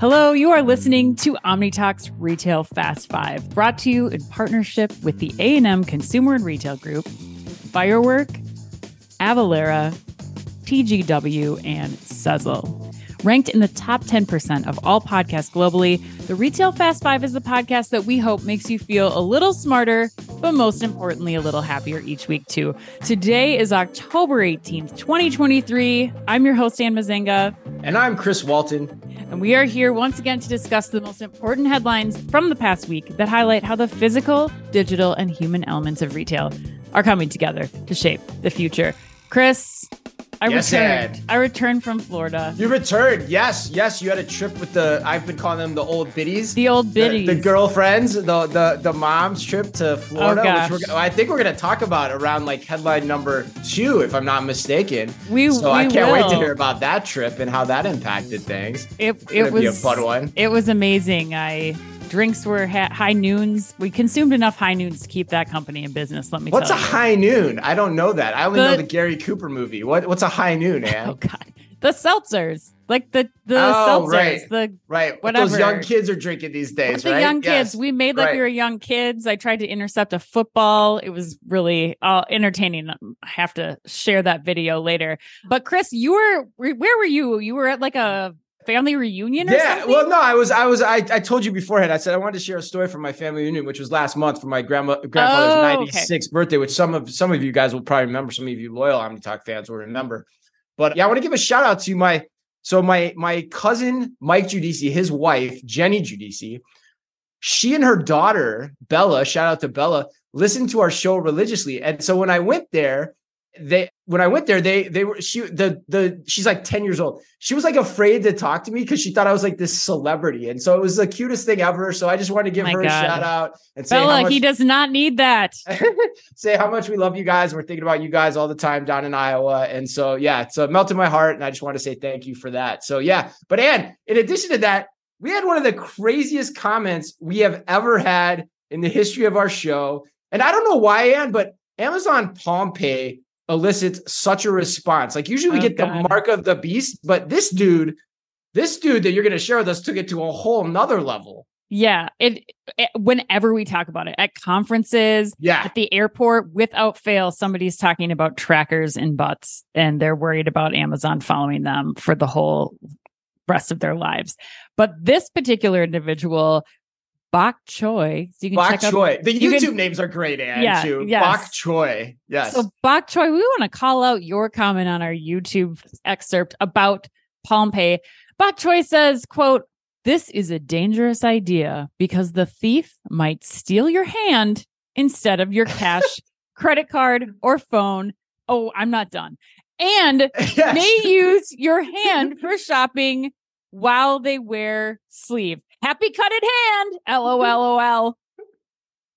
Hello, you are listening to OmniTalks Retail Fast Five, brought to you in partnership with the A&M Consumer and Retail Group, Firework, Avalara, TGW, and Sezzle. Ranked in the top 10% of all podcasts globally, the Retail Fast Five is the podcast that we hope makes you feel a little smarter, but most importantly, a little happier each week, too. Today is October 18th, 2023. I'm your host, Anne Mezzenga. And I'm Chris Walton. And we are here once again to discuss the most important headlines from the past week that highlight how the physical, digital, and human elements of retail are coming together to shape the future. Chris, I Yes, returned. Ed. I returned from Florida. You returned. Yes, yes. You had a trip with the. I've been calling them the old biddies. The old biddies. the girlfriends, the the the mom's trip to Florida, Oh, which we're, I think we're gonna talk about around like headline number two, if I'm not mistaken. We- so I can't wait to hear about that trip and how that impacted things. It it be a fun one. It was amazing. I drinks were ha- high noons. We consumed enough high noons to keep that company in business. Let me What's a you. high noon? I don't know that. I only know The- the Gary Cooper movie. What what's a high noon, Oh? God, the seltzers, like the the Oh, seltzers, right. the right. What those young kids are drinking these days, With the right? young Yes. kids. We made like we were young kids. I tried to intercept a football. It was really uh, entertaining. I have to share that video later. But Chris, you were where were you? You were at like a family reunion or yeah well no i was i was I, I told you beforehand i said i wanted to share a story from my family reunion which was last month for my grandma grandfather's Oh, okay. 96th birthday which some of some of you guys will probably remember some of you loyal omnitalk fans will remember. But yeah i want to give a shout out to my so my my cousin mike judici his wife jenny judici she and her daughter bella shout out to bella listened to our show religiously. And so when i went there they when I went there, they they were she the the she's like 10 years old. She was like afraid to talk to me because she thought I was like this celebrity. And so it was the cutest thing ever. So I just wanted to give My her God. a shout out and say Bella, much, he does not need that. say how much we love you guys. We're thinking about you guys all the time down in Iowa. And so yeah, it's uh, melted my heart. And I just want to say thank you for that. So yeah, but Ann, in addition to that, we had one of the craziest comments we have ever had in the history of our show. And I don't know why, Ann, but Amazon Pay elicits such a response. Like usually we Oh, get the mark of the beast, but this dude, this dude that you're going to share with us took it to a whole nother level. Yeah, it, it eh, whenever we talk about it at conferences, Yeah. at the airport, without fail, somebody's talking about trackers and butts, and they're worried about Amazon following them for the whole rest of their lives. But this particular individual, Bok Choi, so you can Bok check out. Choi. The you YouTube can- names are great, Ann, Yeah, too. yes. Bok Choi. Yes. So Bok Choi, we want to call out your comment on our YouTube excerpt about Pay. Bok Choi says, quote, this is a dangerous idea because the thief might steal your hand instead of your cash, credit card, or phone. Oh, I'm not done. And Yes. may use your hand for shopping while they wear sleeve. Happy cutted hand. LOLOL.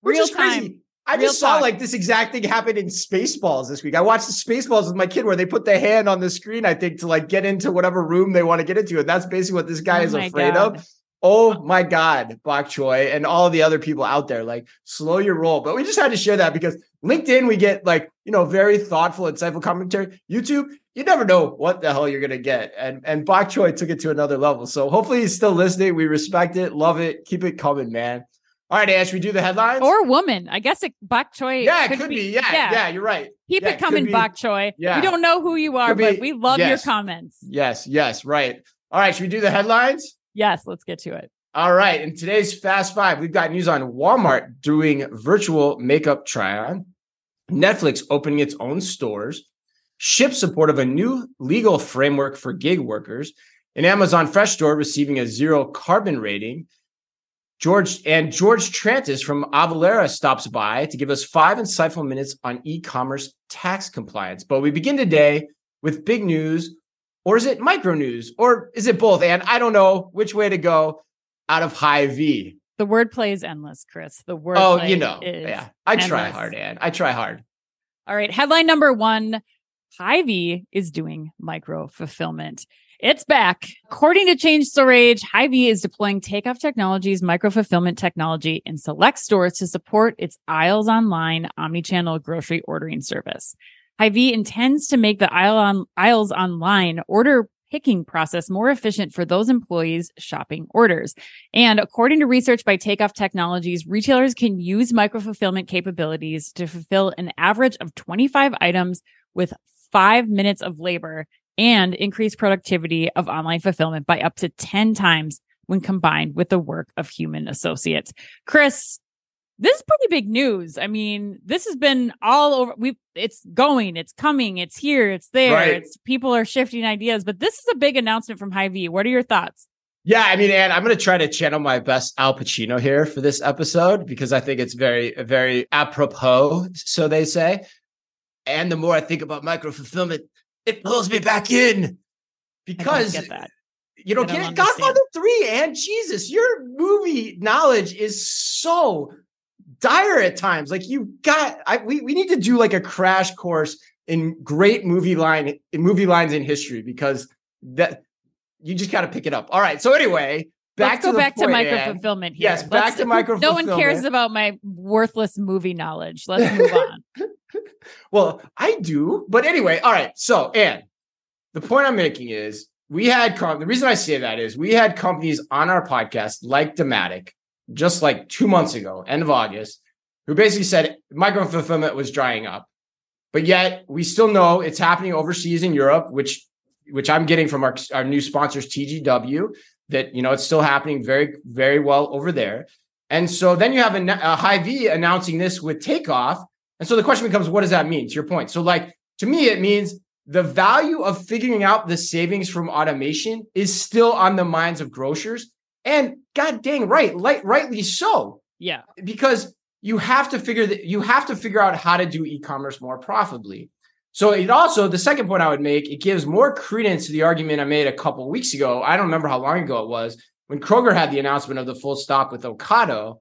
Which Real is crazy. time. I Real just saw like this exact thing happen in Spaceballs this week. I watched the Spaceballs with my kid where they put the hand on the screen, I think, to like get into whatever room they want to get into. And that's basically what this guy Oh is afraid God. of. Oh my God, Bok Choi and all the other people out there, like slow your roll. But we just had to share that because LinkedIn, we get like, you know, very thoughtful, insightful commentary. YouTube, you never know what the hell you're gonna get. And and Bok Choi took it to another level. So hopefully he's still listening. We respect it, love it, keep it coming, man. All right, Ash, we do the headlines. Or woman. I guess it Bok Choi. yeah, it could be. Yeah, yeah, you're right. Keep Yeah, it coming, Bok Choi. yeah. We don't know who you are, Could but be- we love your comments. Yes, yes, right. All right, should we do the headlines? Yes, let's get to it. All right. In today's Fast Five, we've got news on Walmart doing virtual makeup try on, Netflix opening its own stores, Shipt support of a new legal framework for gig workers, an Amazon Fresh store receiving a zero carbon rating. George and George Trantas from Avalara stops by to give us five insightful minutes on e-commerce tax compliance. But we begin today with big news, or is it micro news, or is it both? And I don't know which way to go out of Hy-Vee. The wordplay is endless, Chris. The word. Oh, you know, yeah, I try hard, Ann. I try hard. All right. Headline number one Hy-Vee is doing micro fulfillment. It's back. According to Chain Store Age, Hy-Vee is deploying Takeoff Technologies micro fulfillment technology in select stores to support its Aisles Online omnichannel grocery ordering service. Hy-Vee intends to make the aisle on, Aisles Online order picking process more efficient for those employees shopping orders. And according to research by Takeoff Technologies, retailers can use micro fulfillment capabilities to fulfill an average of 25 items with five minutes of labor and increase productivity of online fulfillment by up to 10 times when combined with the work of human associates. Chris, this is pretty big news. I mean, this has been all over. We it's going, it's coming, it's here, it's there. Right. It's people are shifting ideas, but this is a big announcement from Hy-Vee. What are your thoughts? Yeah, I mean, and I'm going to try to channel my best Al Pacino here for this episode because I think it's very, very apropos, so they say. And the more I think about micro fulfillment, it pulls me back in because you know, get Godfather three and Jesus, your movie knowledge is so dire at times. Like you got, I, we we need to do like a crash course in great movie line in movie lines in history because that you just got to pick it up. All right. So anyway, back Let's to go back point, to micro fulfillment. Yes, Let's, back to micro. No one cares about my worthless movie knowledge. Let's move on. well, I do, but anyway. All right. So, and the point I'm making is we had com- the reason I say that is we had companies on our podcast like Dematic just like two months ago, end of August, who basically said micro fulfillment was drying up. But yet we still know it's happening overseas in Europe, which which I'm getting from our, our new sponsors, TGW, that you know it's still happening very, very well over there. And so then you have a, a Hy-Vee announcing this with takeoff. And so the question becomes, what does that mean? To your point. So, like to me, it means the value of figuring out the savings from automation is still on the minds of grocers. And god dang right, rightly so. Yeah. Because you have to figure that you have to figure out how to do e-commerce more profitably. So it also, the second point I would make, it gives more credence to the argument I made a couple weeks ago. I don't remember how long ago it was when Kroger had the announcement of the full stop with Ocado.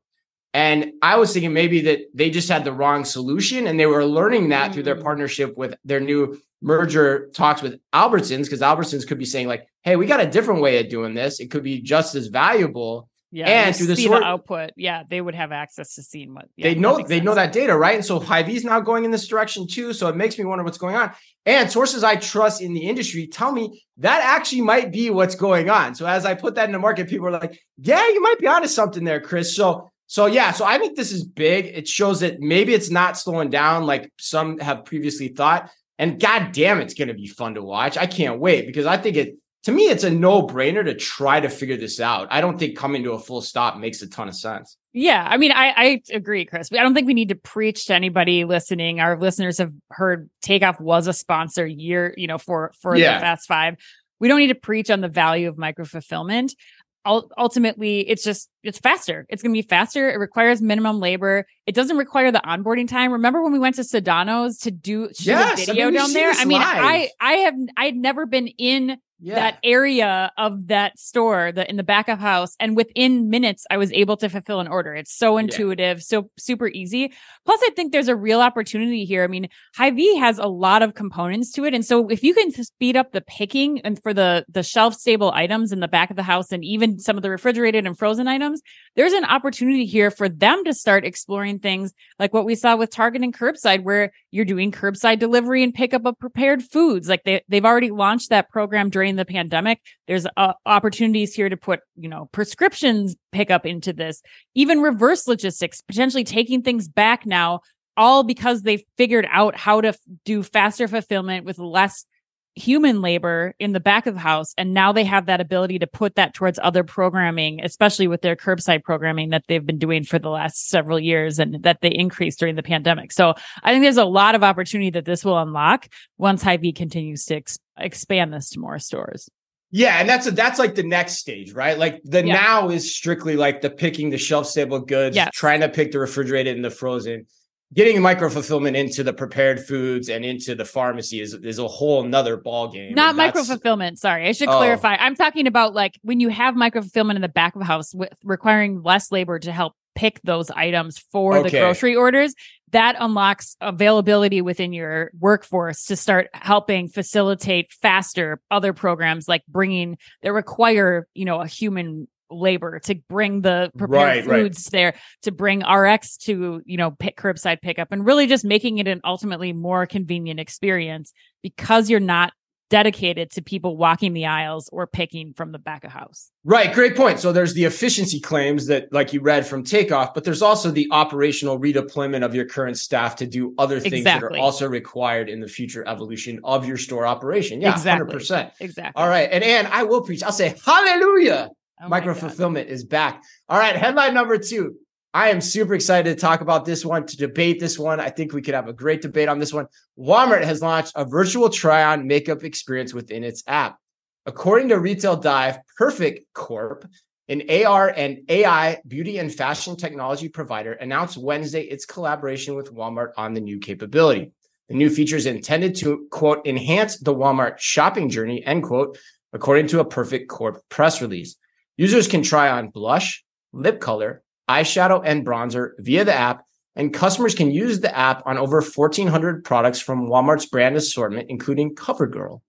And I was thinking maybe that they just had the wrong solution and they were learning that mm-hmm. through their mm. partnership with their new merger talks with Albertsons, because Albertsons could be saying, like, hey, we got a different way of doing this. It could be just as valuable yeah, and through the, sort- the output, yeah, they would have access to seeing what yeah, they know. They know that data, right? And so Hy-Vee's now going in this direction too. So it makes me wonder what's going on. And sources I trust in the industry tell me that actually might be what's going on. So as I put that in the market, people are like, "Yeah, you might be onto something there, Chris." So so yeah, so I think this is big. It shows that maybe it's not slowing down like some have previously thought. And god damn, it's going to be fun to watch. I can't wait because I think it to me, it's a no brainer to try to figure this out. I don't think coming to a full stop makes a ton of sense. Yeah. I mean, I, I agree, Chris. I don't think we need to preach to anybody listening. Our listeners have heard Takeoff was a sponsor year, you know, for, for yeah. the Fast Five. We don't need to preach on the value of micro fulfillment. Ultimately, it's just, it's faster. It's going to be faster. It requires minimum labor. It doesn't require the onboarding time. Remember when we went to Sedano's to do yes, video I mean, down there? I mean, live. I, I have, I had never been in yeah. that area of that store the in the back of house and within minutes i was able to fulfill an order it's so intuitive yeah. so super easy plus i think there's a real opportunity here i mean Hy-Vee has a lot of components to it and so if you can speed up the picking and for the the shelf stable items in the back of the house and even some of the refrigerated and frozen items there's an opportunity here for them to start exploring things like what we saw with target and curbside where you're doing curbside delivery and pickup of prepared foods like they, they've already launched that program during the pandemic. There's uh, opportunities here to put, you know, prescriptions pickup into this, even reverse logistics, potentially taking things back now, all because they've figured out how to f- do faster fulfillment with less human labor in the back of the house and now they have that ability to put that towards other programming especially with their curbside programming that they've been doing for the last several years and that they increased during the pandemic so i think there's a lot of opportunity that this will unlock once Hy-Vee continues to ex- expand this to more stores yeah, and that's a, that's like the next stage, right? Like the yeah. now is strictly like the picking the shelf stable goods, yes. trying to pick the refrigerated and the frozen getting micro fulfillment into the prepared foods and into the pharmacy is is a whole nother ball game. Not micro fulfillment. Sorry, I should oh. clarify. I'm talking about like when you have micro fulfillment in the back of the house, with requiring less labor to help pick those items for okay. the grocery orders. That unlocks availability within your workforce to start helping facilitate faster other programs like bringing that require, you know, a human labor to bring the prepared right, foods right. there to bring rx to you know pick curbside pickup and really just making it an ultimately more convenient experience because you're not dedicated to people walking the aisles or picking from the back of house. Right, great point. So there's the efficiency claims that, like you read from Takeoff, but there's also the operational redeployment of your current staff to do other things exactly. that are also required in the future evolution of your store operation. Yeah, exactly. 100%. Exactly. All right. And Ann, I will preach. I'll say hallelujah. Oh Micro fulfillment is back. All right. Headline number two I am super excited to talk about this one, to debate this one. I think we could have a great debate on this one. Walmart has launched a virtual try on makeup experience within its app. According to Retail Dive, Perfect Corp, an AR and AI beauty and fashion technology provider, announced Wednesday its collaboration with Walmart on the new capability. The new feature is intended to, quote, enhance the Walmart shopping journey, end quote, according to a Perfect Corp press release. Users can try on blush, lip color, eyeshadow, and bronzer via the app, and customers can use the app on over 1,400 products from Walmart's brand assortment, including CoverGirl,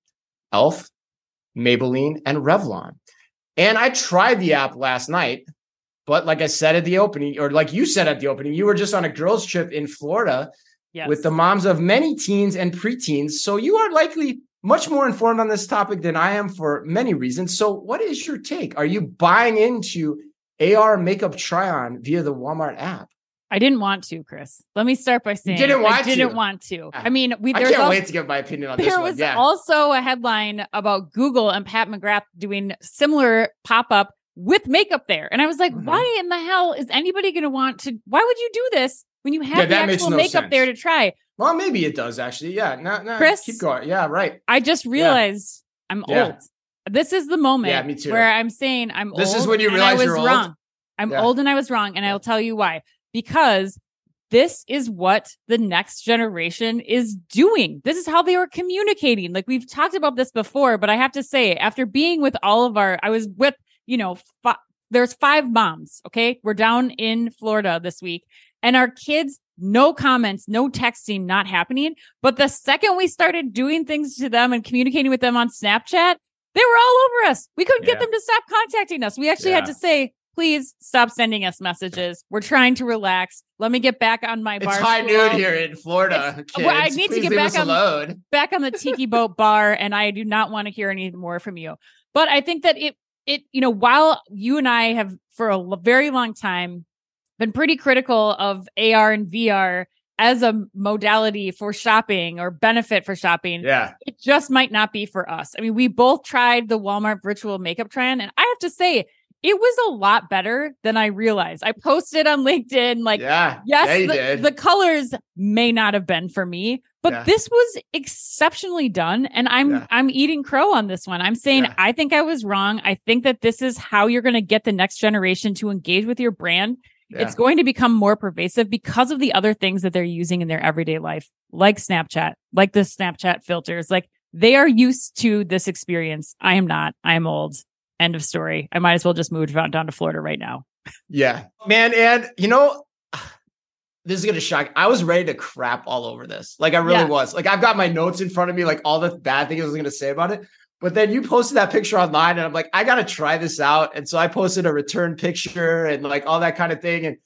Elf, Maybelline, and Revlon. And I tried the app last night, but like I said at the opening, or like you said at the opening, you were just on a girls' trip in Florida yes. with the moms of many teens and preteens. So you are likely much more informed on this topic than I am for many reasons. So, what is your take? Are you buying into AR makeup try on via the Walmart app. I didn't want to, Chris. Let me start by saying you didn't want I didn't to. want to. I mean, we. I can't also, wait to give my opinion on this. There was yeah. also a headline about Google and Pat McGrath doing similar pop up with makeup there, and I was like, mm-hmm. why in the hell is anybody going to want to? Why would you do this when you have yeah, the actual no makeup sense. there to try? Well, maybe it does actually. Yeah, no, no, Chris, keep going. Yeah, right. I just realized yeah. I'm old. This is the moment yeah, me too. where I'm saying I'm this old. is when you realize I was you're wrong. I'm yeah. old and I was wrong. And I'll tell you why. Because this is what the next generation is doing. This is how they are communicating. Like we've talked about this before, but I have to say, after being with all of our, I was with, you know, f- there's five moms. Okay. We're down in Florida this week and our kids, no comments, no texting, not happening. But the second we started doing things to them and communicating with them on Snapchat, they were all over us. We couldn't yeah. get them to stop contacting us. We actually yeah. had to say, please stop sending us messages. We're trying to relax. Let me get back on my bar. It's high noon here in Florida. Well, I need please to get back on alone. back on the tiki boat bar, and I do not want to hear any more from you. But I think that it it you know while you and I have for a very long time been pretty critical of AR and VR as a modality for shopping or benefit for shopping. Yeah. It just might not be for us. I mean, we both tried the Walmart virtual makeup trend, and I have to say, it was a lot better than I realized. I posted on LinkedIn, like, yeah, yes, yeah, the, the, colors may not have been for me, but yeah. this was exceptionally done. And I'm yeah. I'm eating crow on this one. I'm saying I think I was wrong. I think that this is how you're going to get the next generation to engage with your brand. It's going to become more pervasive because of the other things that they're using in their everyday life, like Snapchat, like the Snapchat filters. Like they are used to this experience. I am not. I am old. End of story. I might as well just move down to Florida right now. Yeah, man. And you know, this is gonna shock. I was ready to crap all over this. Like I really yeah. was. Like I've got my notes in front of me, like all the bad things I was gonna say about it. But then you posted that picture online, and I'm like, I gotta try this out. And so I posted a return picture and like all that kind of thing. And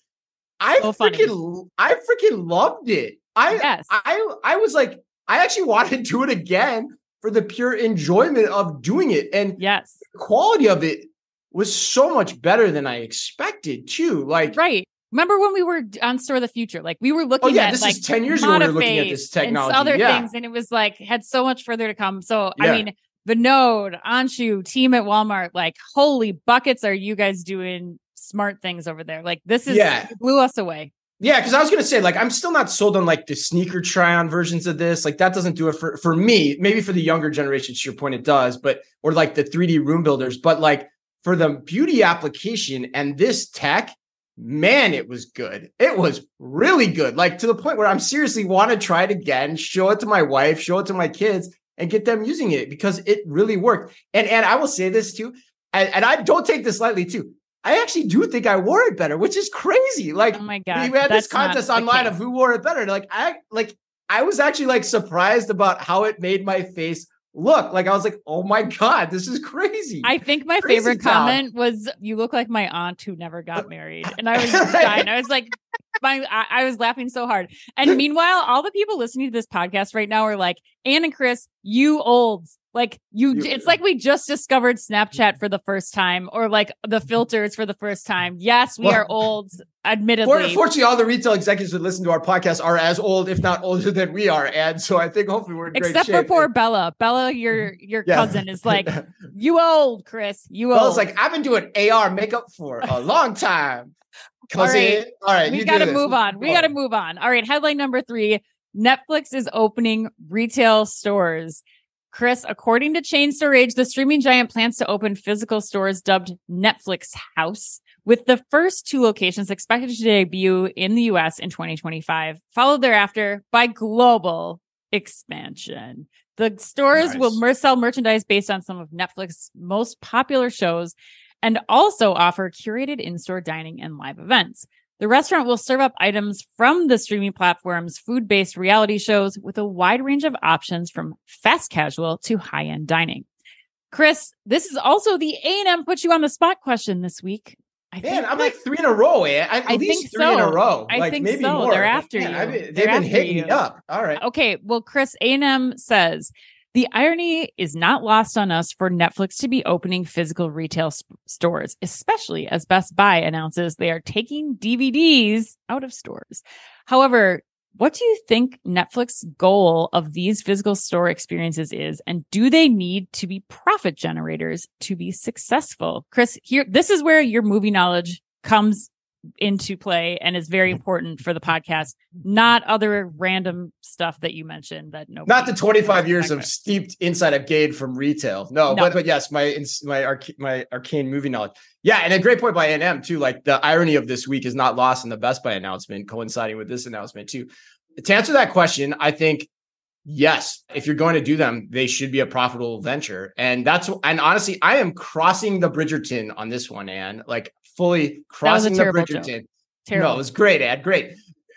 I so freaking, funny. I freaking loved it. I, yes. I, I was like, I actually wanted to do it again for the pure enjoyment of doing it. And yes, the quality of it was so much better than I expected too. Like right. Remember when we were on Store of the Future? Like we were oh, looking oh, yeah, at this like is 10 years ago we were looking at this technology. And other yeah. things, and it was like had so much further to come. So yeah. I mean, Vinod, Anshu, team at Walmart, like holy buckets are you guys doing smart things over there. Like this is yeah. blew us away. Yeah, because I was gonna say, like, I'm still not sold on like the sneaker try-on versions of this. Like, that doesn't do it for for me. Maybe for the younger generation, to your point, it does, but or like the 3D room builders. But like for the beauty application and this tech, man, it was good. It was really good. Like to the point where I'm seriously want to try it again, show it to my wife, show it to my kids, and get them using it because it really worked. And and I will say this too, and, and I don't take this lightly too. I actually do think I wore it better, which is crazy. Like, oh my god, we had this contest online of who wore it better. Like, I like I was actually like surprised about how it made my face look. Like, I was like, oh my god, this is crazy. I think my crazy favorite town. comment was, "You look like my aunt who never got married," and I was dying. I was like, My, I, I was laughing so hard. And meanwhile, all the people listening to this podcast right now are like, Anne and Chris, you olds. Like you, You- it's like we just discovered Snapchat mm-hmm. for the first time, or like the mm-hmm. filters for the first time. Yes, we Well- are olds, For- admittedly. Fortunately, all the retail executives that listen to our podcast are as old, if not older than we are. And so I think hopefully we're in great Except for shape. poor Bella. Bella, your mm-hmm. your Yeah. cousin is like, you old, Chris. You old. Well, it's like I've been doing AR makeup for a long time. All right. All right, we got to move on. We got to move on. All right, headline number three Netflix is opening retail stores. Chris, according to Chain Store Age, the streaming giant plans to open physical stores dubbed Netflix House, with the first two locations expected to debut in the US in 2025, followed thereafter by global expansion. The stores will Nice. mer- sell merchandise based on some of Netflix's most popular shows and also offer curated in store dining and live events. The restaurant will serve up items from the streaming platform's food based reality shows with a wide range of options from fast casual to high end dining. Chris, this is also the A&M put you on the spot question this week. I Man, I'm like three in a row. Eh? At I least think three in a row. I like think maybe so. more. They're after man, you. They're they've been hitting you. me up. All right. Okay, well, Chris A&M says the irony is not lost on us for Netflix to be opening physical retail s- stores, especially as Best Buy announces they are taking DVDs out of stores. However, what do you think Netflix's goal of these physical store experiences is, and do they need to be profit generators to be successful? Chris, here, this is where your movie knowledge comes into play and is very mm-hmm. important for the podcast, not other random stuff that you mentioned that no Not the 25 years of steeped insight I've gained from retail. No, No. but but yes, my my arc- my arcane movie knowledge. Yeah, and a great point by A&M too. Like the irony of this week is not lost in the Best Buy announcement, coinciding with this announcement too. To answer that question, I think yes, if you're going to do them, they should be a profitable venture, and that's and honestly, I am crossing the Bridgerton on this one, and like fully crossing the Bridgerton. joke. Terrible. No, it was great, Ad. Great.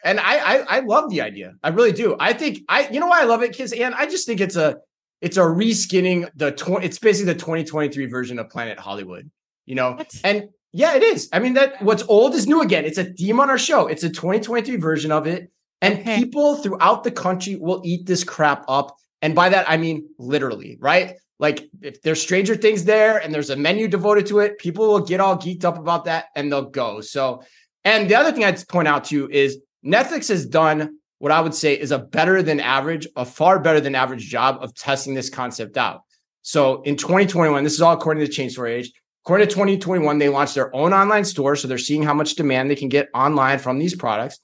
And I, I I love the idea. I really do. I think I you know why I love it, because and I just think it's a it's a reskinning the tw- it's basically the 2023 version of Planet Hollywood. You know, What? and yeah, it is. I mean, that what's old is new again. It's a theme on our show. It's a 2023 version of it. And Okay. people throughout the country will eat this crap up. And by that, I mean literally, right? Like if there's Stranger Things there and there's a menu devoted to it, people will get all geeked up about that and they'll go. So, and the other thing I'd point out to you is Netflix has done what I would say is a better than average, a far better than average job of testing this concept out. So in 2021, this is all according to Chain Store Age. According to 2021, they launched their own online store. So they're seeing how much demand they can get online from these products.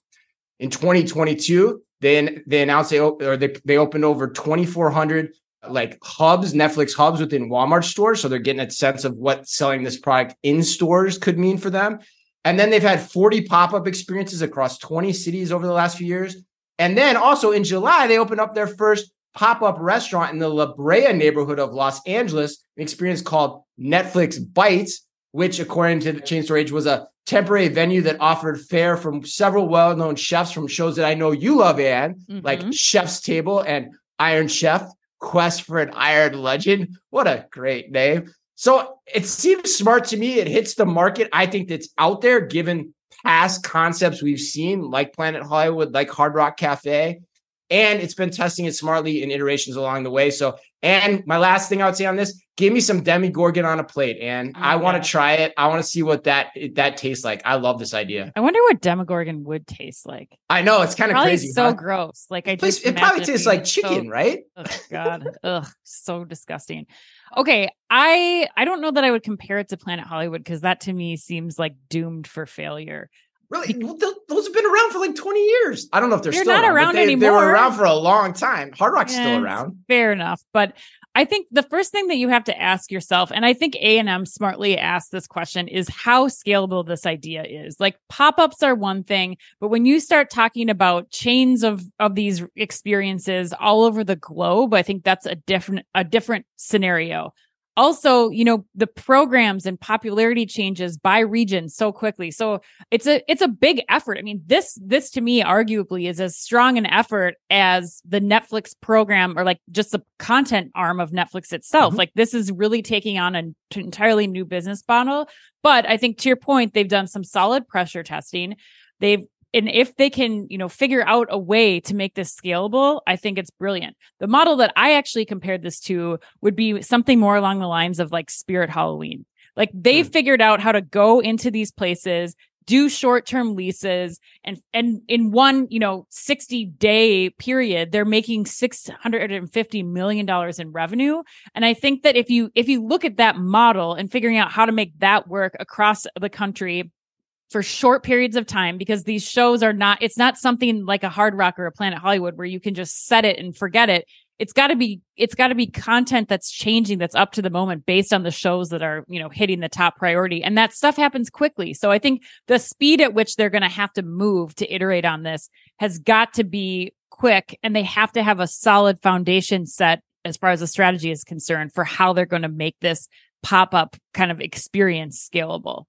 In 2022, they, they announced they, op- or they, they opened over 2,400 like hubs, Netflix hubs within Walmart stores. So they're getting a sense of what selling this product in stores could mean for them. And then they've had 40 pop up experiences across 20 cities over the last few years. And then also in July, they opened up their first pop up restaurant in the La Brea neighborhood of Los Angeles, an experience called Netflix Bites, which, according to the Chain Store Age, was a temporary venue that offered fare from several well known chefs from shows that I know you love, Anne, like Mhm. Chef's Table and Iron Chef, Quest for an Iron Legend. What a great name. So it seems smart to me. It hits the market. I think that's out there given past concepts we've seen, like Planet Hollywood, like Hard Rock Cafe. And it's been testing it smartly in iterations along the way. So, and my last thing I would say on this, give me some Demogorgon on a plate. And Oh, I want yeah. to try it. I want to see what that that tastes like. I love this idea. I wonder what Demogorgon would taste like. I know it's kind of crazy. so huh? gross. Like I It just it probably tastes like chicken, so- right? Oh God. Ugh, so disgusting. Okay, I I don't know that I would compare it to Planet Hollywood because that to me seems like doomed for failure. Really? Those have been around for like 20 years. I don't know if they're, They're still not around, but around they, They anymore. were around for a long time. Hard Rock's Yeah, still eh, around. Fair enough, but I think the first thing that you have to ask yourself, and I think A and M smartly asked this question, is how scalable this idea is. Like pop-ups are one thing, but when you start talking about chains of of these experiences all over the globe, I think that's a different a different scenario. Also, you know, the programs and popularity changes by region so quickly. So it's a it's a big effort. I mean, this this to me arguably is as strong an effort as the Netflix program or like just the content arm of Netflix itself. Mhm. Like this is really taking on an entirely new business model. But I think to your point, they've done some solid pressure testing. They've and if they can, you know, figure out a way to make this scalable, I think it's brilliant. The model that I actually compared this to would be something more along the lines of like Spirit Halloween. Like they mm. figured out how to go into these places, do short-term leases and and in one, you know, 60-day period, they're making 650 million dollars in revenue. And I think that if you if you look at that model and figuring out how to make that work across the country for short periods of time because these shows are not it's not something like a hard rock or a planet hollywood where you can just set it and forget it. It's got to be it's got to be content that's changing that's up to the moment based on the shows that are you know hitting the top priority. And that stuff happens quickly. So i think the speed at which they're going to have to move to iterate on this has got to be quick and they have to have a solid foundation set as far as the strategy is concerned for how they're going to make this pop-up kind of experience scalable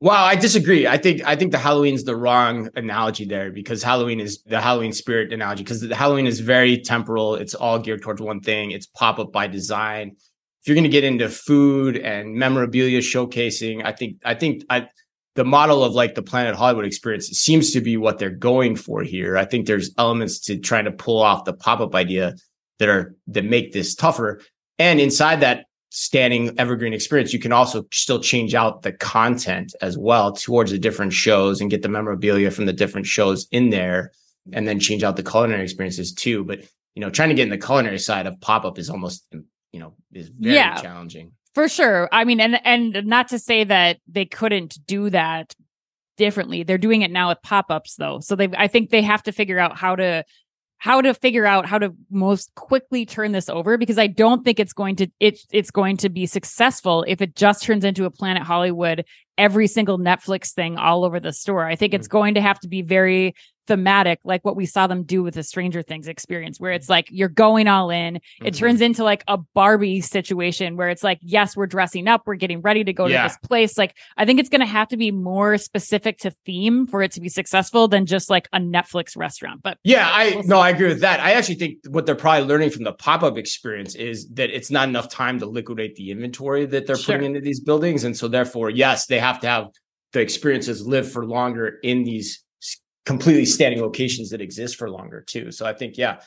well, I disagree. I think I think the Halloween's the wrong analogy there because Halloween is the Halloween spirit analogy because the Halloween is very temporal. It's all geared towards one thing. It's pop up by design. If you're going to get into food and memorabilia showcasing, I think I think I, the model of like the Planet Hollywood experience seems to be what they're going for here. I think there's elements to trying to pull off the pop up idea that are that make this tougher. And inside that standing evergreen experience, you can also still change out the content as well towards the different shows and get the memorabilia from the different shows in there and then change out the culinary experiences too. But, you know, trying to get in the culinary side of pop up is almost, you know, is very yeah, challenging. For sure. I mean, and, and not to say that they couldn't do that differently. They're doing it now with pop ups though. So they, I think they have to figure out how to how to figure out how to most quickly turn this over because I don't think it's going to it's it's going to be successful if it just turns into a Planet Hollywood every single Netflix thing all over the store. I think it's mm. going to have to be very thematic, like what we saw them do with the Stranger Things experience, where it's like you're going all in. It mm-hmm. turns into like a Barbie situation where it's like, yes, we're dressing up, we're getting ready to go yeah. to this place. Like, I think it's going to have to be more specific to theme for it to be successful than just like a Netflix restaurant. But yeah, I we'll no, I agree with that. I actually think what they're probably learning from the pop up experience is that it's not enough time to liquidate the inventory that they're sure. putting into these buildings. And so, therefore, yes, they have to have the experiences live for longer in these completely standing locations that exist for longer too. So I think, yeah.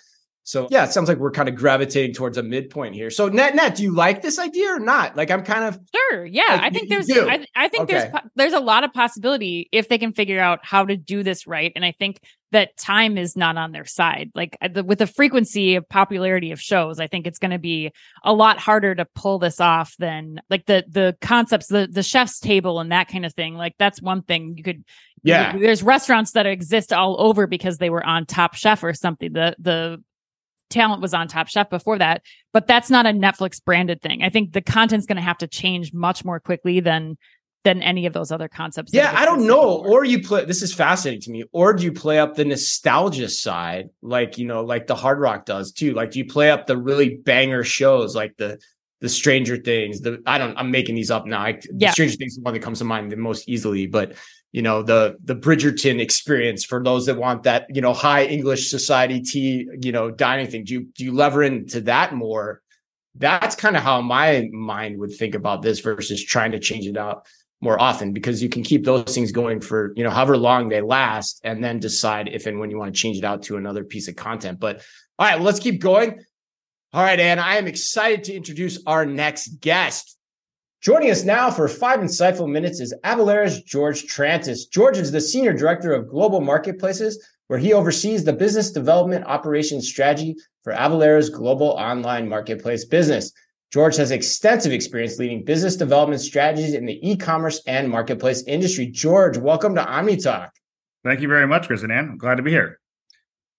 So yeah, it sounds like we're kind of gravitating towards a midpoint here. So net net, do you like this idea or not? Like I'm kind of sure. Yeah, like, I think there's I, I, think okay. there's there's a lot of possibility if they can figure out how to do this right. And I think that time is not on their side. Like the, with the frequency of popularity of shows, I think it's going to be a lot harder to pull this off than like the the concepts, the the chef's table and that kind of thing. Like that's one thing you could yeah. There's restaurants that exist all over because they were on Top Chef or something. The the talent was on Top Chef before that, but that's not a Netflix branded thing. I think the content's going to have to change much more quickly than than any of those other concepts. Yeah, I don't know. Before. Or you play this is fascinating to me. Or do you play up the nostalgia side, like you know, like the Hard Rock does too? Like do you play up the really banger shows, like the the Stranger Things? The I don't. I'm making these up now. I, yeah. Stranger Things is the one that comes to mind the most easily, but you know the the Bridgerton experience for those that want that you know high English society tea you know dining thing. Do you do you lever into that more? That's kind of how my mind would think about this versus trying to change it out more often because you can keep those things going for you know however long they last and then decide if and when you want to change it out to another piece of content. But all right, let's keep going. All right, Anne, I am excited to introduce our next guest. Joining us now for five insightful minutes is Avalara's George Trantas. George is the Senior Director of Global Marketplaces, where he oversees the business development operations strategy for Avalara's global online marketplace business. George has extensive experience leading business development strategies in the e-commerce and marketplace industry. George, welcome to OmniTalk. Thank you very much, Chris and Ann. I'm glad to be here.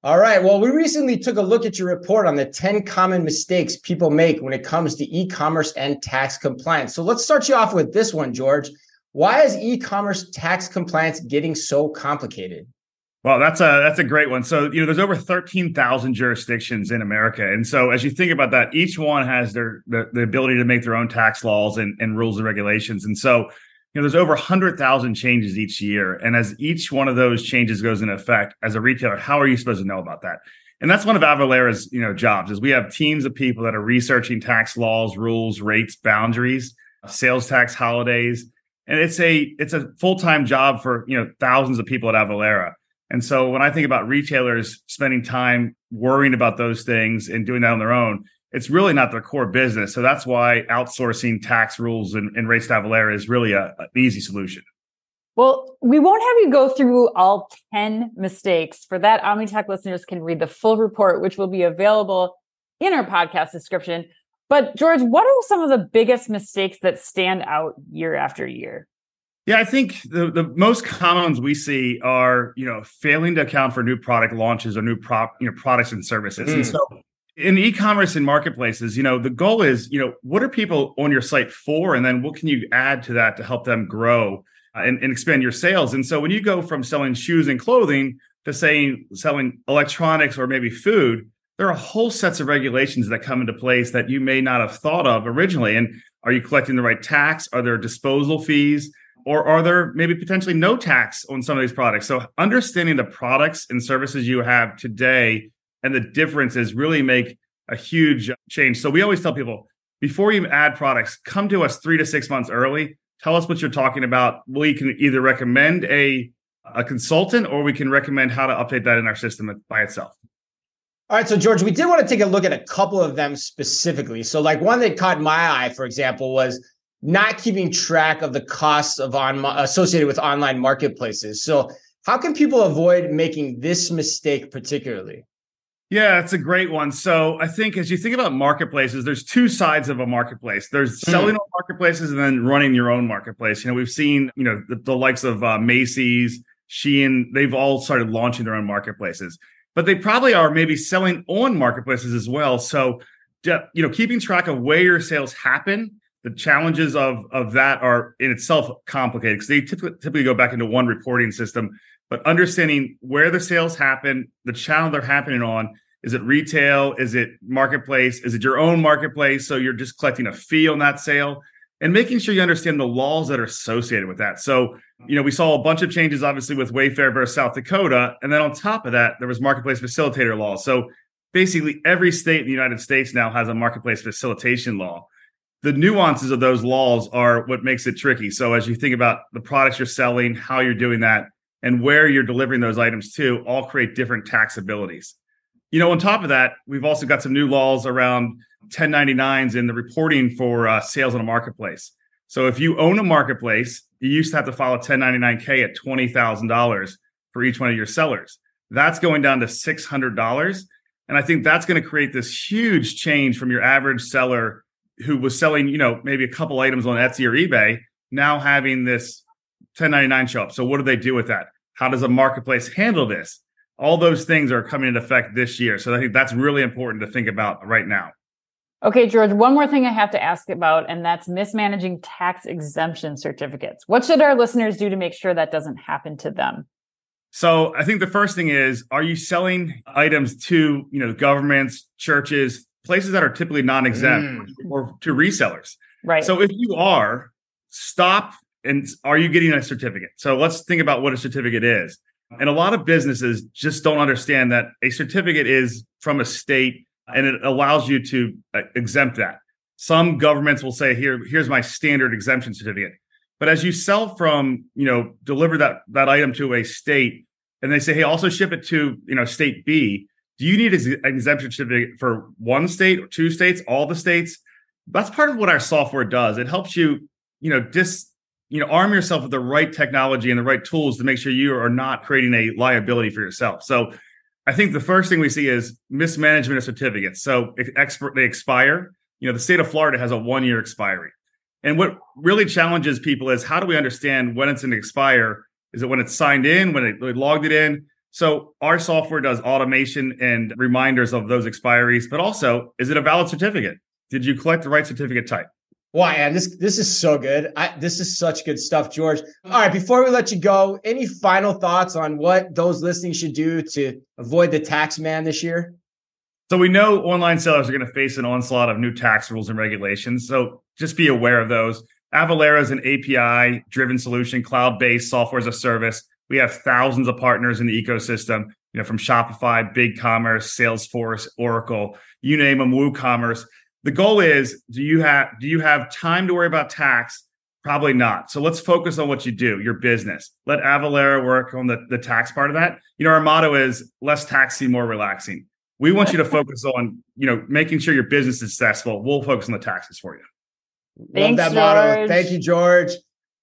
All right. Well, we recently took a look at your report on the 10 common mistakes people make when it comes to e commerce and tax compliance. So let's start you off with this one, George. Why is e commerce tax compliance getting so complicated? Well, that's a that's a great one. So, you know, there's over 13,000 jurisdictions in America. And so as you think about that, each one has their the, the ability to make their own tax laws and, and rules and regulations. And so you know, there's over 100,000 changes each year. And as each one of those changes goes into effect, as a retailer, how are you supposed to know about that? And that's one of Avalara's, you know, jobs is we have teams of people that are researching tax laws, rules, rates, boundaries, sales tax holidays. And it's a it's a full-time job for, you know, thousands of people at Avalara. And so when I think about retailers spending time worrying about those things and doing that on their own, it's really not their core business. So that's why outsourcing tax rules and, and rates to Avalara is really a, an easy solution. Well, we won't have you go through all 10 mistakes. For that, OmniTalk listeners can read the full report, which will be available in our podcast description. But George, what are some of the biggest mistakes that stand out year after year? Yeah, I think the, the most common ones we see are, you know, failing to account for new product launches or new prop, you know, products and services. Mm. And so in e-commerce and marketplaces, you know, the goal is, you know, what are people on your site for? And then what can you add to that to help them grow uh, and, and expand your sales? And so when you go from selling shoes and clothing to saying selling electronics or maybe food, there are whole sets of regulations that come into place that you may not have thought of originally. And are you collecting the right tax? Are there disposal fees? Or are there maybe potentially no tax on some of these products? So understanding the products and services you have today and the differences really make a huge change. So we always tell people before you add products, come to us three to six months early. Tell us what you're talking about. We can either recommend a a consultant or we can recommend how to update that in our system by itself. All right, so George, we did want to take a look at a couple of them specifically. So, like one that caught my eye, for example, was not keeping track of the costs of on associated with online marketplaces. So, how can people avoid making this mistake particularly? Yeah, it's a great one. So I think as you think about marketplaces, there's two sides of a marketplace. There's hmm. selling mm. on marketplaces and then running your own marketplace. You know, we've seen, you know, the, the likes of uh, Macy's, Shein, they've all started launching their own marketplaces, but they probably are maybe selling on marketplaces as well. So, you know, keeping track of where your sales happen the challenges of of that are in itself complicated because they typically, typically go back into one reporting system but understanding where the sales happen the channel they're happening on is it retail? Is it marketplace? Is it your own marketplace? So you're just collecting a fee on that sale and making sure you understand the laws that are associated with that. So you know we saw a bunch of changes obviously with wayfair versus south dakota. And then on top of that there was marketplace facilitator law. So basically every state in the united states now has a marketplace facilitation law. The nuances of those laws are what makes it tricky. So as you think about the products you're selling, how you're doing that, and where you're delivering those items to, all create different taxabilities. You know, on top of that, we've also got some new laws around 1099s in the reporting for uh, sales in a marketplace. So if you own a marketplace, you used to have to file a 1099K at $20,000 for each one of your sellers. That's going down to $600. And I think that's going to create this huge change from your average seller who was selling, you know, maybe a couple items on Etsy or eBay, now having this 1099 show up. So what do they do with that? How does a marketplace handle this? All those things are coming into effect this year. So I think that's really important to think about right now. Okay, George, one more thing I have to ask about, and that's mismanaging tax exemption certificates. What should our listeners do to make sure that doesn't happen to them? So I think the first thing is, are you selling items to, you know, governments, churches, places that are typically non-exempt mm. or to resellers. Right. So if you are, stop and are you getting a certificate? So let's think about what a certificate is. And a lot of businesses just don't understand that a certificate is from a state and it allows you to uh, exempt that. Some governments will say, here, here's my standard exemption certificate. But as you sell from, you know, deliver that that item to a state and they say, hey, also ship it to, you know, state B, do you need an exemption certificate for one state or two states, all the states? That's part of what our software does. It helps you, you know, dis, you know, arm yourself with the right technology and the right tools to make sure you are not creating a liability for yourself. So I think the first thing we see is mismanagement of certificates. So expert they expire. You know, the state of Florida has a one year expiry. And what really challenges people is how do we understand when it's an expire? Is it when it's signed in, when it, logged it in? So our software does automation and reminders of those expiries, but also is it a valid certificate? Did you collect the right certificate type? Wow, and this this is so good. I, this is such good stuff, George. All right, before we let you go, any final thoughts on what those listening should do to avoid the tax man this year? So we know online sellers are going to face an onslaught of new tax rules and regulations. So just be aware of those. Avalara is an API driven solution, cloud based software as a service we have thousands of partners in the ecosystem, you know, from Shopify, BigCommerce, Salesforce, Oracle, you name them, WooCommerce. The goal is, do you have do you have time to worry about tax? Probably not. So let's focus on what you do, your business. Let Avalara work on the, the tax part of that. You know, our motto is less taxi, more relaxing. We want you to focus on, you know, making sure your business is successful. We'll focus on the taxes for you. Thanks, Love that George. motto. Thank you, George.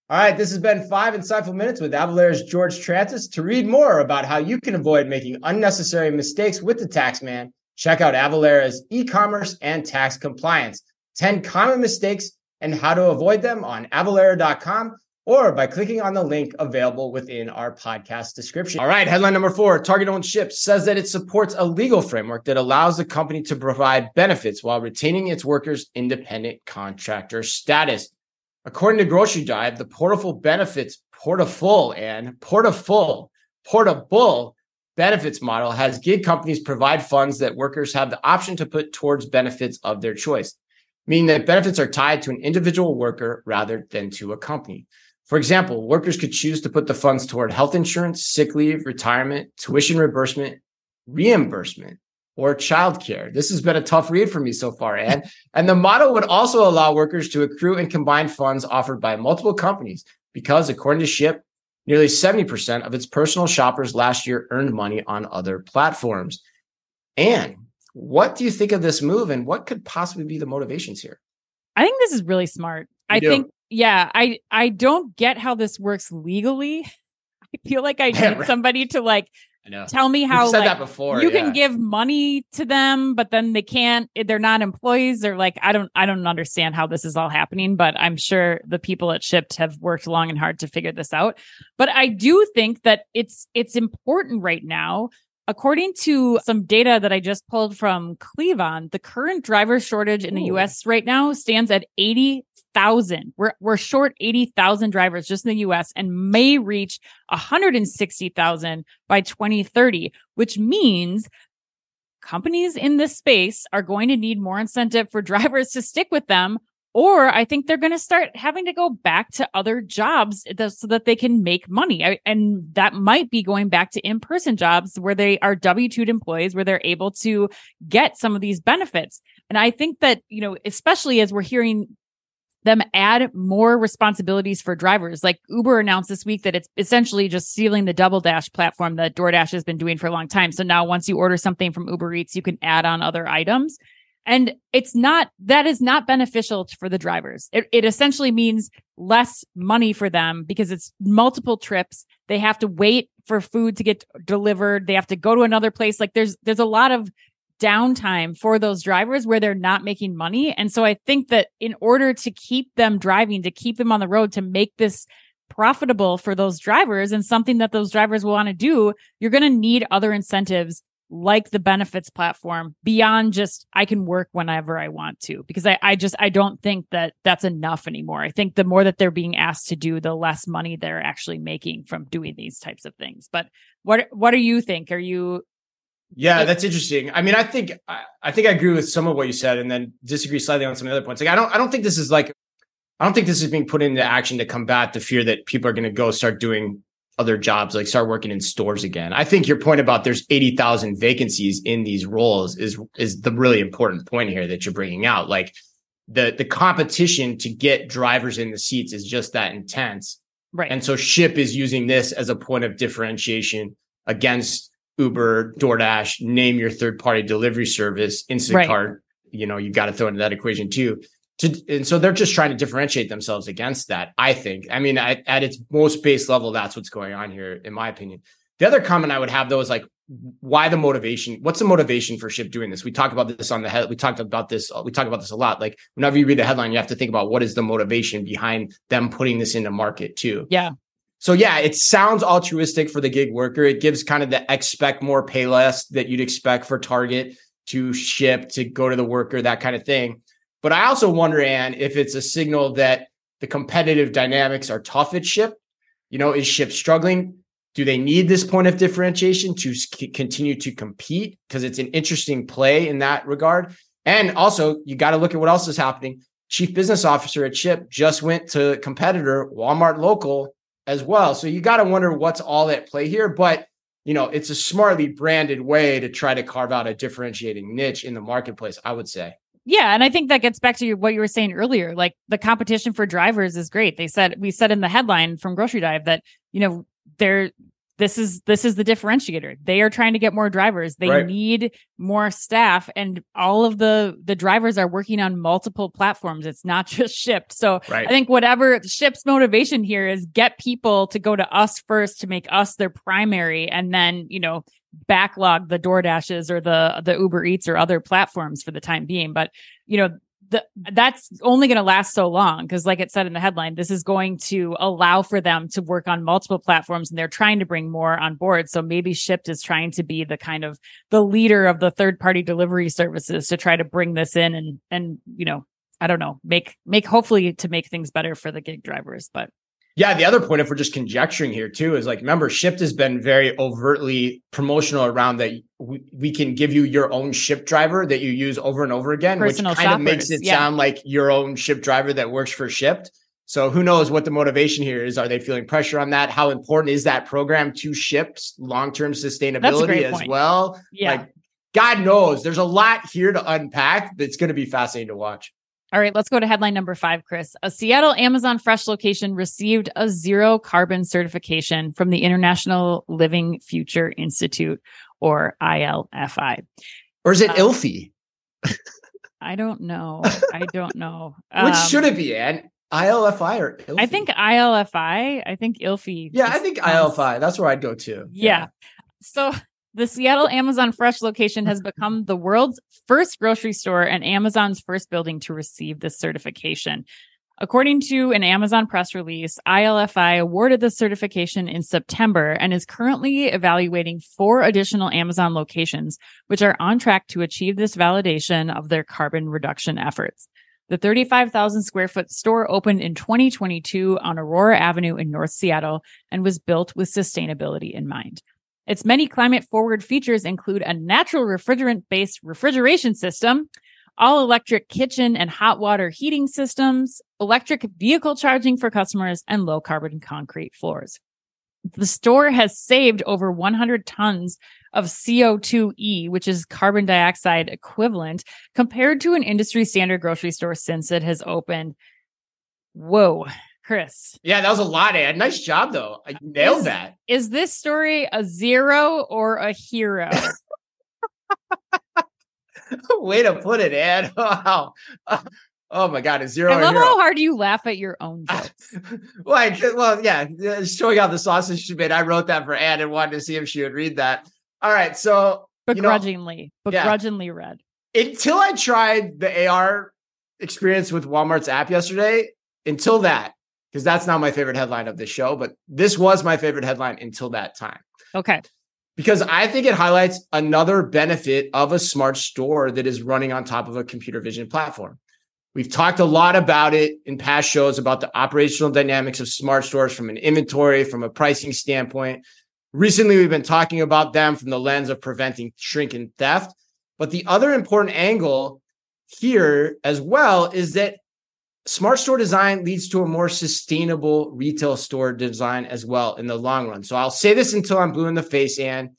All right, this has been five insightful minutes with Avalara's George Trantis. To read more about how you can avoid making unnecessary mistakes with the tax man, check out Avalara's e-commerce and tax compliance. 10 common mistakes and how to avoid them on avalara.com or by clicking on the link available within our podcast description. All right, headline number four Target Owned Shipt says that it supports a legal framework that allows the company to provide benefits while retaining its workers' independent contractor status. According to Grocery Dive, the portable benefits portable and portable portable benefits model has gig companies provide funds that workers have the option to put towards benefits of their choice meaning that benefits are tied to an individual worker rather than to a company. For example, workers could choose to put the funds toward health insurance, sick leave, retirement, tuition reimbursement, reimbursement, or childcare. This has been a tough read for me so far, Ann. and the model would also allow workers to accrue and combine funds offered by multiple companies because, according to Shipt, nearly 70% of its personal shoppers last year earned money on other platforms. And what do you think of this move and what could possibly be the motivations here? I think this is really smart. You I do. think yeah, I I don't get how this works legally. I feel like I need right. somebody to like tell me how You've said like, that before. You yeah. can give money to them, but then they can't. They're not employees. They're like I don't I don't understand how this is all happening. But I'm sure the people at Shipt have worked long and hard to figure this out. But I do think that it's it's important right now According to some data that I just pulled from Cleavon, the current driver shortage in the US right now stands at 80,000. We're, we're short 80,000 drivers just in the US and may reach 160,000 by 2030, which means companies in this space are going to need more incentive for drivers to stick with them or I think they're going to start having to go back to other jobs uh, so that they can make money. And that might be going back to in person jobs where they are W 2 employees, where they're able to get some of these benefits. And I think that, you know, especially as we're hearing them add more responsibilities for drivers. Like Uber announced this week that it's essentially just stealing the DoubleDash platform that DoorDash has been doing for a long time. So now once you order something from Uber Eats, you can add on other items. And it's not, that is not beneficial for the drivers. It, it essentially means less money for them because it's multiple trips. They have to wait for food to get delivered. They have to go to another place. Like there's, there's a lot of downtime for those drivers where they're not making money. And so I think that in order to keep them driving, to keep them on the road, to make this profitable for those drivers and something that those drivers will want to do, you're going to need other incentives like the benefits platform beyond just I can work whenever I want to because I, I just I don't think that that's enough anymore. I think the more that they're being asked to do, the less money they're actually making from doing these types of things. But what what do you think? Are you yeah, that's interesting. I mean, I think I, I think I agree with some of what you said, and then disagree slightly on some of the other points. Like, I don't, I don't think this is like, I don't think this is being put into action to combat the fear that people are going to go start doing other jobs, like start working in stores again. I think your point about there's 80,000 vacancies in these roles is, is the really important point here that you're bringing out. Like the, the competition to get drivers in the seats is just that intense. Right. And so Shipt is using this as a point of differentiation against Uber, DoorDash, name your third party delivery service, Instacart. Right. You know—you've got to throw into that equation too to, and so they're just trying to differentiate themselves against that. I think. I mean, at, at its most base level, that's what's going on here, in my opinion. The other comment I would have though is like, why the motivation? What's the motivation for Shipt doing this? We talk about this on the head. We talked about this. We talk about this a lot. Like whenever you read the headline, you have to think about what is the motivation behind them putting this into market too. Yeah. So yeah, it sounds altruistic for the gig worker. It gives kind of the expect more, pay less that you'd expect for Target to ship to go to the worker, that kind of thing. But I also wonder, Ann, if it's a signal that the competitive dynamics are tough at Shipt. You know, is Shipt struggling? Do they need this point of differentiation to c- continue to compete? Because it's an interesting play in that regard. And also, you got to look at what else is happening. Chief business officer at Shipt just went to competitor Walmart local as well. So you got to wonder what's all at play here. But you know, it's a smartly branded way to try to carve out a differentiating niche in the marketplace, I would say. Yeah, and I think that gets back to what you were saying earlier. Like the competition for drivers is great. They said we said in the headline from Grocery Dive that you know they're this is this is the differentiator. They are trying to get more drivers. They Right. need more staff, and all of the the drivers are working on multiple platforms. It's not just Shipt. So Right. I think whatever Shipt's motivation here is get people to go to us first to make us their primary, and then you know backlog the DoorDashes or the the Uber Eats or other platforms for the time being. But you know the, that's only going to last so long because like it said in the headline this is going to allow for them to work on multiple platforms and they're trying to bring more on board. So maybe Shipt is trying to be the kind of the leader of the third party delivery services to try to bring this in and and you know i don't know make make hopefully to make things better for the gig drivers but Yeah, the other point, if we're just conjecturing here too, is like remember, Shipt has been very overtly promotional around that we, we can give you your own Shipt driver that you use over and over again, Personal which kind of makes it yeah. sound like your own Shipt driver that works for Shipt. So who knows what the motivation here is? Are they feeling pressure on that? How important is that program to Shipt's long-term sustainability as point. well? yeah Like God knows there's a lot here to unpack that's going to be fascinating to watch. All right, let's go to headline number five, Chris. A Seattle Amazon Fresh location received a zero carbon certification from the International Living Future Institute, or ILFI. Or is it Um, ILFI? I don't know. I don't know. Which Um, should it be, Ann? ILFI or ILFI? I think ILFI. I think ILFI. Yeah, I think sounds- ILFI. That's where I'd go to. Yeah. So the Seattle Amazon Fresh location has become the world's first grocery store and Amazon's first building to receive this certification. According to an Amazon press release, ILFI awarded the certification in September and is currently evaluating four additional Amazon locations, which are on track to achieve this validation of their carbon reduction efforts. The 35,000 square foot store opened in 2022 on Aurora Avenue in North Seattle and was built with sustainability in mind. Its many climate forward features include a natural refrigerant based refrigeration system, all electric kitchen and hot water heating systems, electric vehicle charging for customers, and low carbon concrete floors. The store has saved over 100 tons of CO2e, which is carbon dioxide equivalent, compared to an industry standard grocery store since it has opened. Whoa, Chris, Yeah, that was a lot, Ann. Nice job, though. I nailed Is- that. is this story a zero or a hero? Way to put it, Ann. Wow. Oh my God, a zero. I love hero. how hard you laugh at your own jokes. well, I, well, yeah, showing out the sausage she made. I wrote that for Ann and wanted to see if she would read that. All right, so you know- begrudgingly, Yeah. begrudgingly read. until I tried the AR experience with Walmart's app yesterday, until that, because that's not my favorite headline of this show, but this was my favorite headline until that time. Okay. because I think it highlights another benefit of a smart store that is running on top of a computer vision platform. We've talked a lot about it in past shows about the operational dynamics of smart stores from an inventory, from a pricing standpoint. Recently, we've been talking about them from the lens of preventing shrink and theft. But the other important angle here as well is that smart store design leads to a more sustainable retail store design as well in the long run. So I'll say this until I'm blue in the face, and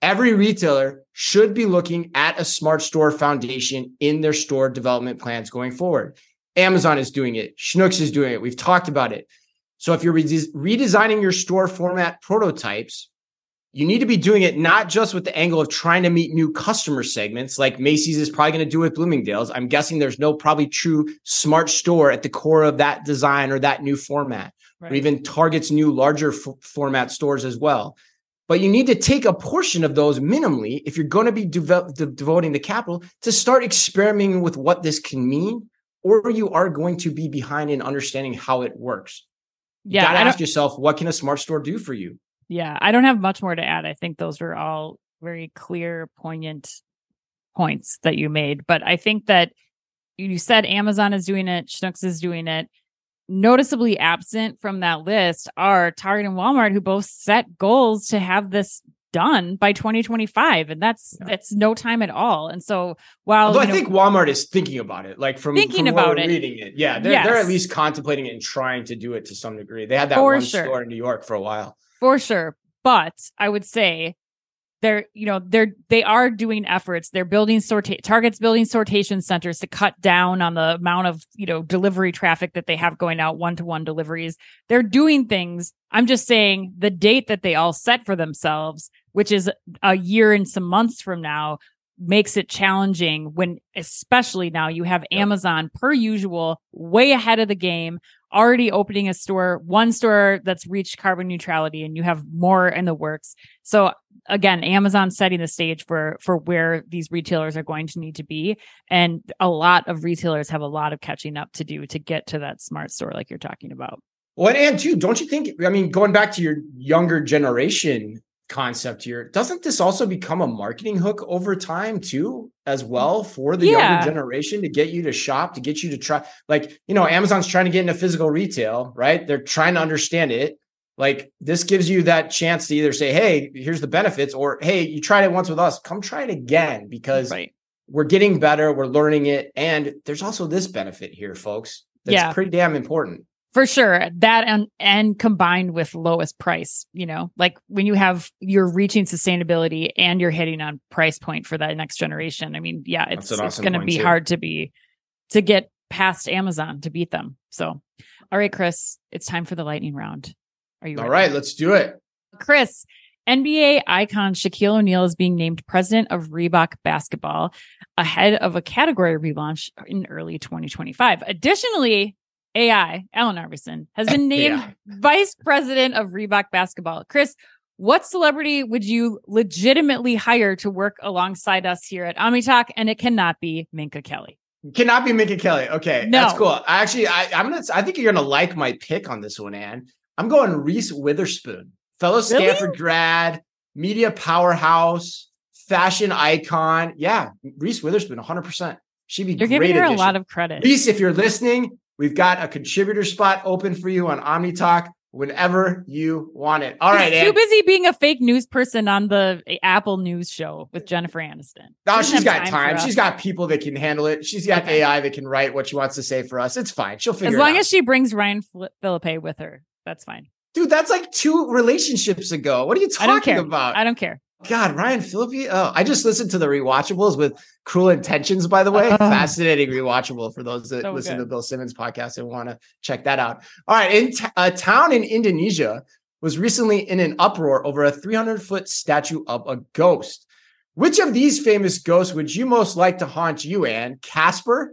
every retailer should be looking at a smart store foundation in their store development plans going forward. Amazon is doing it. Schnucks is doing it. We've talked about it. So if you're rede- redesigning your store format prototypes, you need to be doing it not just with the angle of trying to meet new customer segments like Macy's is probably going to do with Bloomingdale's. I'm guessing there's no probably true smart store at the core of that design or that new format, or even Target's new larger f- format stores as well. But you need to take a portion of those minimally if you're going to be de- devoting the capital to start experimenting with what this can mean, or you are going to be behind in understanding how it works. You Yeah. gotta ask yourself, what can a smart store do for you? Yeah. I don't have much more to add. I think those were all very clear, poignant points that you made. But I think that you said Amazon is doing it, Schnucks is doing it. Noticeably absent from that list are Target and Walmart, who both set goals to have this done by 2025 and that's Yeah. that's no time at all and so while Although I know, think Walmart is thinking about it, like from Thinking from about it. reading it. Yeah, they're they're at least contemplating it and trying to do it to some degree. They had that For one sure. store in New York for a while. For sure. But I would say they're you know they're they are doing efforts they're building sort targets building sortation centers to cut down on the amount of you know delivery traffic that they have going out one-to-one deliveries they're doing things i'm just saying the date that they all set for themselves which is a year and some months from now makes it challenging when especially now you have yep. amazon per usual way ahead of the game already opening a store, one store that's reached carbon neutrality, and you have more in the works. So again, Amazon setting the stage for for where these retailers are going to need to be, and a lot of retailers have a lot of catching up to do to get to that smart store, like you're talking about. Well, and too, don't you think? I mean, going back to your younger generation concept here, doesn't this also become a marketing hook over time too? as well for the yeah. younger generation to get you to shop, to get you to try. Like, you know, Amazon's trying to get into physical retail, right? They're trying to understand it. Like, this gives you that chance to either say, hey, here's the benefits, or hey, you tried it once with us, come try it again because right. we're getting better, we're learning it. And there's also this benefit here, folks. That's yeah. pretty damn important for sure that and and combined with lowest price you know like when you have you're reaching sustainability and you're hitting on price point for that next generation i mean yeah it's, awesome it's going to be too. hard to be to get past amazon to beat them so all right chris it's time for the lightning round are you all ready? right let's do it chris NBA icon Shaquille O'Neal is being named president of Reebok basketball ahead of a category relaunch in early 2025. Additionally, AI, Allen Iverson, has been named yeah. vice president of Reebok basketball. Chris, what celebrity would you legitimately hire to work alongside us here at OmniTalk? And it cannot be Minka Kelly. Cannot be Minka Kelly. Okay, no. that's cool. I actually, I, I'm gonna. I think you're gonna like my pick on this one, Ann. I'm going Reese Witherspoon, fellow Stanford grad, media powerhouse, fashion icon. Yeah, Reese Witherspoon, 100. percent She'd be. You're giving her addition. a lot of credit. Reese, if you're listening, We've got a contributor spot open for you on OmniTalk whenever you want it. All right, too busy being a fake news person on the Apple News show with Jennifer Aniston. No, she she's got time. time. She's got people that can handle it. She's got okay. AI that can write what she wants to say for us. It's fine. She'll figure. As long as she brings Ryan Phillippe with her, that's fine. Dude, that's like two relationships ago. What are you talking I about? I don't care. God, Ryan Phillippe. Oh, I just listened to the rewatchables with Cruel Intentions, by the way. Uh, Fascinating rewatchable for those that so listen good. to Bill Simmons podcast and want to check that out. All right. In t- a town in Indonesia was recently in an uproar over a 300 foot statue of a ghost. Which of these famous ghosts would you most like to haunt you, Anne? Casper,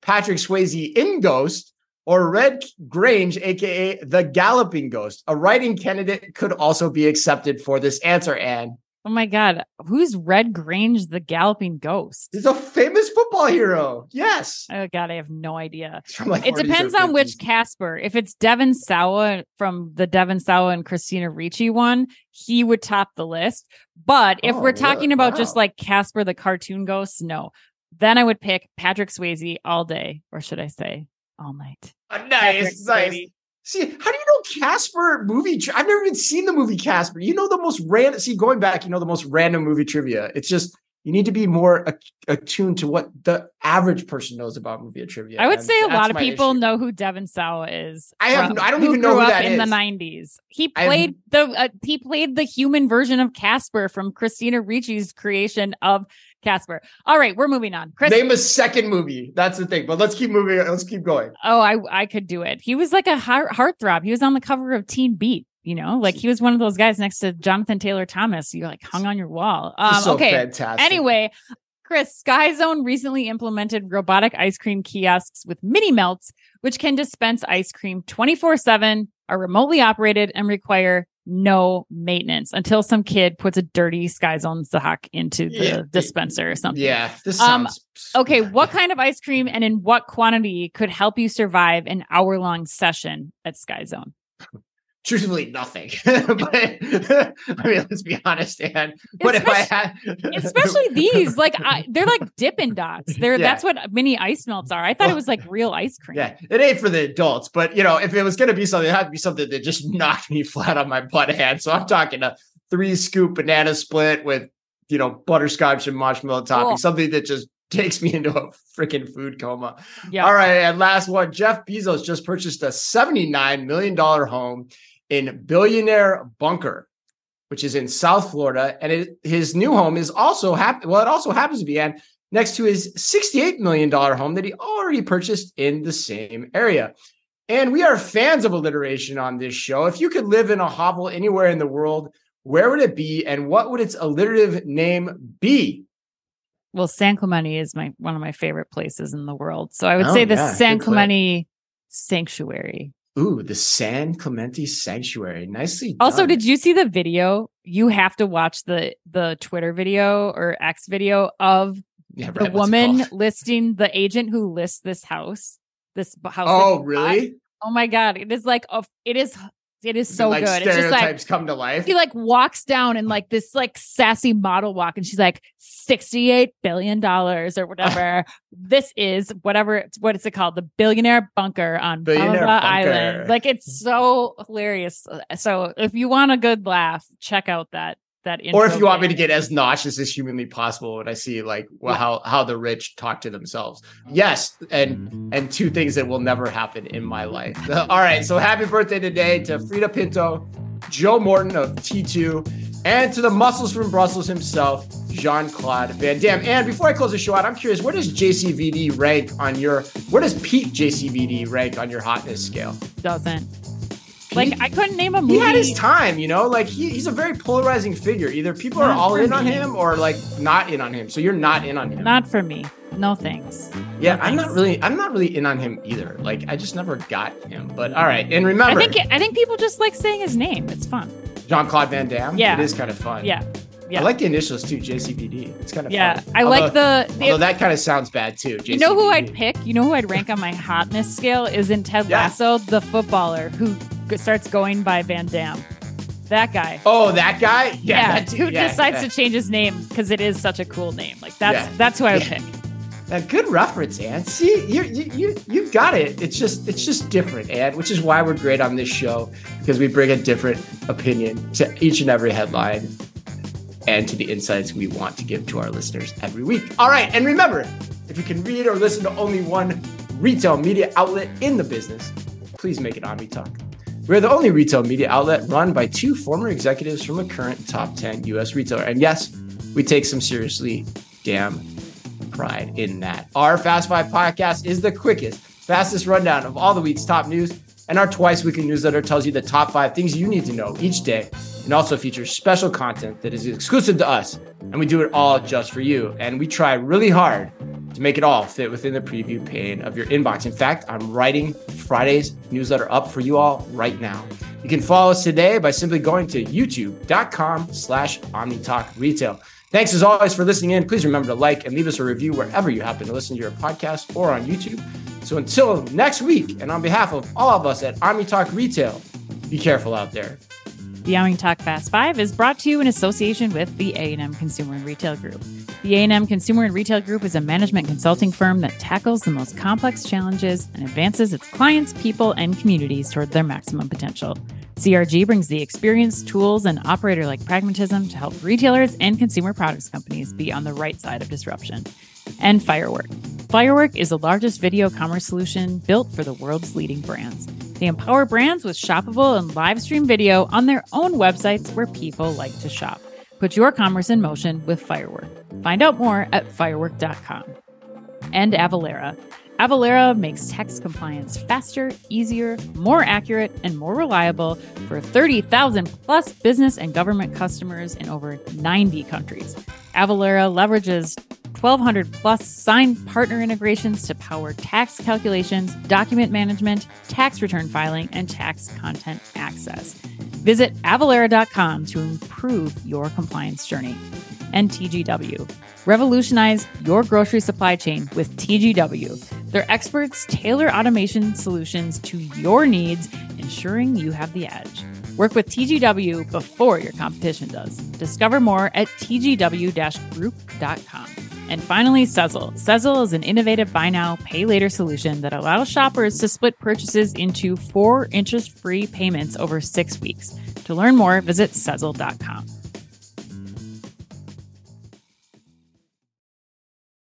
Patrick Swayze in Ghost, or Red Grange, aka the Galloping Ghost? A writing candidate could also be accepted for this answer, Ann. Oh my God. Who's Red Grange, the galloping ghost? He's a famous football hero. Yes. Oh God, I have no idea. Like it depends on which Casper. If it's Devon Sawa from the Devon Sawa and Christina Ricci one, he would top the list. But if oh, we're talking about wow. just like Casper the cartoon ghost, no. Then I would pick Patrick Swayze all day, or should I say all night? Uh, nice, nice. See, how do you know Casper movie? Tri- I've never even seen the movie Casper. You know the most random. See, going back, you know the most random movie trivia. It's just you need to be more attuned to what the average person knows about movie trivia. I would say a lot of people issue. know who Devon Sawa is. I have. From, I don't even know who that in is. the '90s. He played the. Uh, he played the human version of Casper from Christina Ricci's creation of Casper. All right, we're moving on. Chris, name a second movie. That's the thing. But let's keep moving. Let's keep going. Oh, I I could do it. He was like a heart heartthrob. He was on the cover of Teen Beat. You know, like he was one of those guys next to Jonathan Taylor Thomas. You like hung on your wall. Um, so okay. Fantastic. Anyway, Chris, Sky Zone recently implemented robotic ice cream kiosks with mini melts, which can dispense ice cream 24 7, are remotely operated, and require no maintenance until some kid puts a dirty Sky Zone Zahak into the yeah. dispenser or something. Yeah. This um, sounds... um, okay. What kind of ice cream and in what quantity could help you survive an hour long session at Sky Zone? Truthfully nothing. but I mean, let's be honest, and what if I had especially these like I, they're like Dippin' Dots. They're yeah. that's what mini ice melts are. I thought well, it was like real ice cream. Yeah, it ain't for the adults, but you know, if it was gonna be something, it had to be something that just knocked me flat on my butt hand. So I'm talking a three scoop banana split with you know butterscotch and marshmallow topping, cool. something that just takes me into a freaking food coma. Yeah. All right. And last one Jeff Bezos just purchased a $79 million home in Billionaire Bunker. which is in South Florida, and it, his new home is also hap- well, it also happens to be and next to his $68 million home that he already purchased in the same area. And we are fans of alliteration on this show. If you could live in a hovel anywhere in the world, where would it be and what would its alliterative name be? Well, San Clemente is my one of my favorite places in the world. So I would Oh, say the yeah, San. Clemente Sanctuary. Ooh, the San Clemente Sanctuary. Nicely Also, done. did you see the video? You have to watch the the Twitter video or X video of Yeah, the right, woman listing the agent who lists this house. This house. Oh, he bought. really? Oh my god! It is like a, it is it is so like, good. It's just like Stereotypes come to life. he like walks down in like this like sassy model walk and she's like 68 billion dollars or whatever this is whatever it's what is it called the billionaire bunker on Billionaire bunker. island like it's so hilarious so if you want a good laugh check out that that or if you want me to get as nauseous as humanly possible when I see like well, how how the rich talk to themselves. Mm-hmm. Yes, and and two things that will never happen in my life. All right, so happy birthday today to Freida Pinto, Joe Morton of T2, and to the muscles from Brussels himself, Jean Claude Van Damme. And before I close the show out, I'm curious, where does JCVD rank on your where does peak JCVD rank on your hotness scale? doesn't like i couldn't name a movie he had his time, you know, like he, he's a very polarizing figure. Either people are all in on him or like not in on him. So you're not in on him. not for me no thanks yeah, no I'm not really I'm not really in on him either. Like I just never got him. But all right. And i remember think i think people just like saying his name it's fun Jean-Claude Van Damme. Yeah. It is kind of fun. yeah yeah. I like the initials too, JCVD. It's kind of yeah fun. i like Although- the, the Although that kind of sounds bad too. JCVD. You know who I'd pick? You know who I'd rank on my hotness scale is in Ted Yeah. Lasso, the footballer who starts going by Van Damme. That guy. Oh, that guy? Yeah. that who dude, yeah, decides yeah. to change his name because it is such a cool name. Like that's Yeah. that's who I would Yeah. pick. A good reference, Ann. See, you you you you've got it. It's just it's just different, Ann, which is why we're great on this show because we bring a different opinion to each and every headline and to the insights we want to give to our listeners every week. All right, and remember, if you can read or listen to only one retail media outlet in the business, please make it Omni Talk. We're the only retail media outlet run by two former executives from a current top 10 US retailer. And yes, we take some seriously damn pride in that. Our Fast Five podcast is the quickest, fastest rundown of all the week's top news, and our twice weekly newsletter tells you the top five things you need to know each day and also features special content that is exclusive to us. And we do it all just for you. And we try really hard to make it all fit within the preview pane of your inbox. In fact, I'm writing Friday's newsletter up for you all right now. You can follow us today by simply going to youtube.com slash omnitalk retail. Thanks as always for listening in. Please remember to like and leave us a review wherever you happen to listen to your podcast or on YouTube. So until next week, and on behalf of all of us at Omni Talk Retail, be careful out there. The Omni Talk Fast Five is brought to you in association with the A&M Consumer and Retail Group. The A&M Consumer and Retail Group is a management consulting firm that tackles the most complex challenges and advances its clients, people, and communities toward their maximum potential. CRG brings the experience, tools, and operator like pragmatism to help retailers and consumer products companies be on the right side of disruption. And Firework. Firework is the largest video commerce solution built for the world's leading brands. They empower brands with shoppable and live stream video on their own websites where people like to shop. Put your commerce in motion with Firework. Find out more at firework.com. And Avalara. Avalara makes tax compliance faster, easier, more accurate, and more reliable for 30,000 plus business and government customers in over 90 countries. Avalara leverages 1,200 plus signed partner integrations to power tax calculations, document management, tax return filing, and tax content access. Visit avalara.com to improve your compliance journey. And TGW. Revolutionize your grocery supply chain with TGW. Their experts tailor automation solutions to your needs, ensuring you have the edge. Work with TGW before your competition does. Discover more at tgw-group.com. And finally, Sezzle. Sezzle is an innovative buy now, pay later solution that allows shoppers to split purchases into four interest free payments over six weeks. To learn more, visit Sezzle.com.